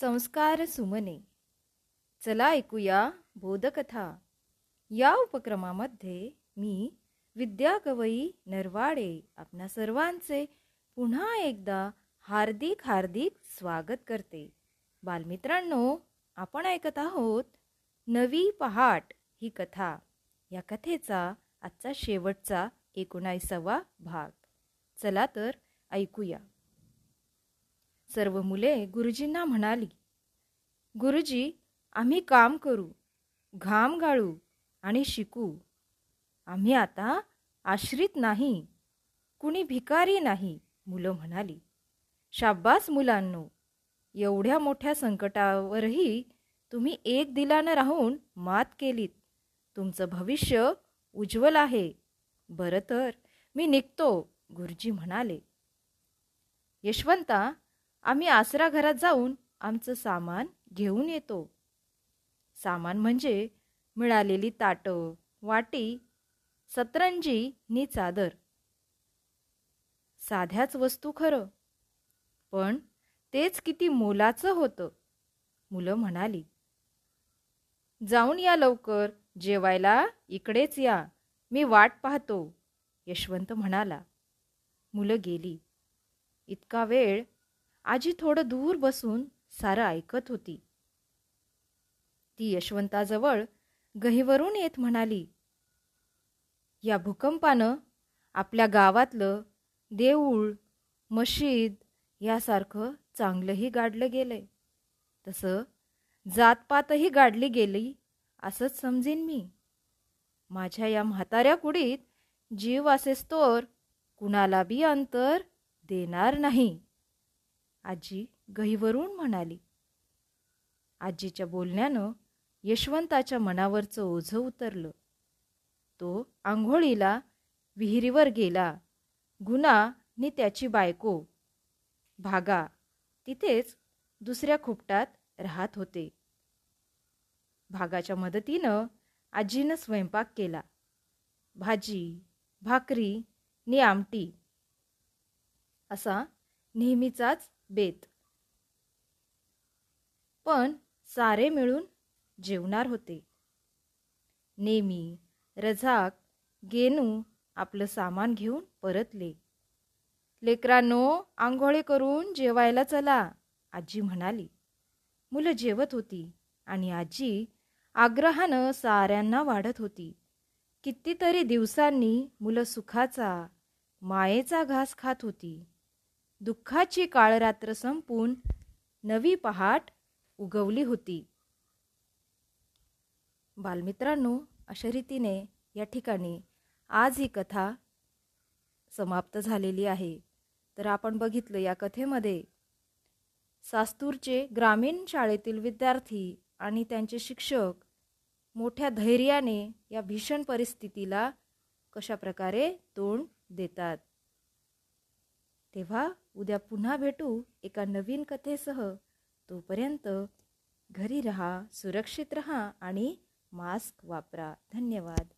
संस्कार सुमने. चला ऐकूया बोधकथा. या उपक्रमामध्ये मी विद्या गवई नरवाडे आपणा सर्वांचे पुन्हा एकदा हार्दिक हार्दिक स्वागत करते. बालमित्रांनो आपण ऐकत आहोत नवी पहाट ही कथा. या कथेचा आजचा शेवटचा एकोणासावा भाग. चला तर ऐकूया. सर्व मुले गुरुजींना म्हणाली गुरुजी आम्ही काम करू घाम गाळू आणि शिकू. आम्ही आता आश्रित नाही कुणी भिकारी नाही मुलं म्हणाली. शाब्बास मुलांनो एवढ्या मोठ्या संकटावरही तुम्ही एक दिलानं राहून मात केलीत. तुमचं भविष्य उज्ज्वल आहे. बरं तर मी निघतो गुरुजी म्हणाले. यशवंता आम्ही आसरा घरात जाऊन आमचं सामान घेऊन येतो. सामान म्हणजे मिळालेली ताटं वाटी सतरंजी नि चादर. साध्याच वस्तू खरं. पण तेच किती मोलाचं होतं मुलं म्हणाली. जाऊन या लवकर जेवायला इकडेच या मी वाट पाहतो यशवंत म्हणाला. मुलं गेली. इतका वेळ आजी थोडं दूर बसून सारं ऐकत होती. ती यशवंताजवळ गहीवरून येत म्हणाली या भूकंपानं आपल्या गावातलं देऊळ मशीद यासारखं चांगलंही गाडलं गेलंय. तसं जातपातही गाडली गेली असंच समजेन मी. माझ्या या म्हाताऱ्या कुडीत जीव असेस्तोर कुणाला बी अंतर देणार नाही. आजी गहीवरून म्हणाली आजीच्या बोलण्यानं यशवंताच्या मनावरचं ओझं उतरलं. तो आंघोळीला विहिरीवर गेला. गुना नि त्याची बायको. भागा तिथेच दुसऱ्या खुपटात राहत होते. भागाच्या मदतीनं आजीनं स्वयंपाक केला. भाजी भाकरी नि आमटी असा नेहमीचाच बेत. पण सारे मिळून जेवणार होते. नेमी रझाक गेनू आपलं सामान घेऊन परतले. लेकरांनो आंघोळे करून जेवायला चला आजी म्हणाली. मुलं जेवत होती आणि आजी आग्रहानं साऱ्यांना वाढत होती. कितीतरी दिवसांनी मुलं सुखाचा मायेचा घास खात होती. दुःखाची काळरात्र संपून नवी पहाट उगवली होती. बालमित्रांनो अशा रीतीने या ठिकाणी आज ही कथा समाप्त झालेली आहे. तर आपण बघितलं या कथेमध्ये सास्तूरचे ग्रामीण शाळेतील विद्यार्थी आणि त्यांचे शिक्षक मोठ्या धैर्याने या भीषण परिस्थितीला कशा प्रकारे तोंड देतात. तेव्हा उद्या पुन्हा भेटू एका नवीन कथेसह. तोपर्यंत घरी रहा सुरक्षित रहा आणि मास्क वापरा. धन्यवाद.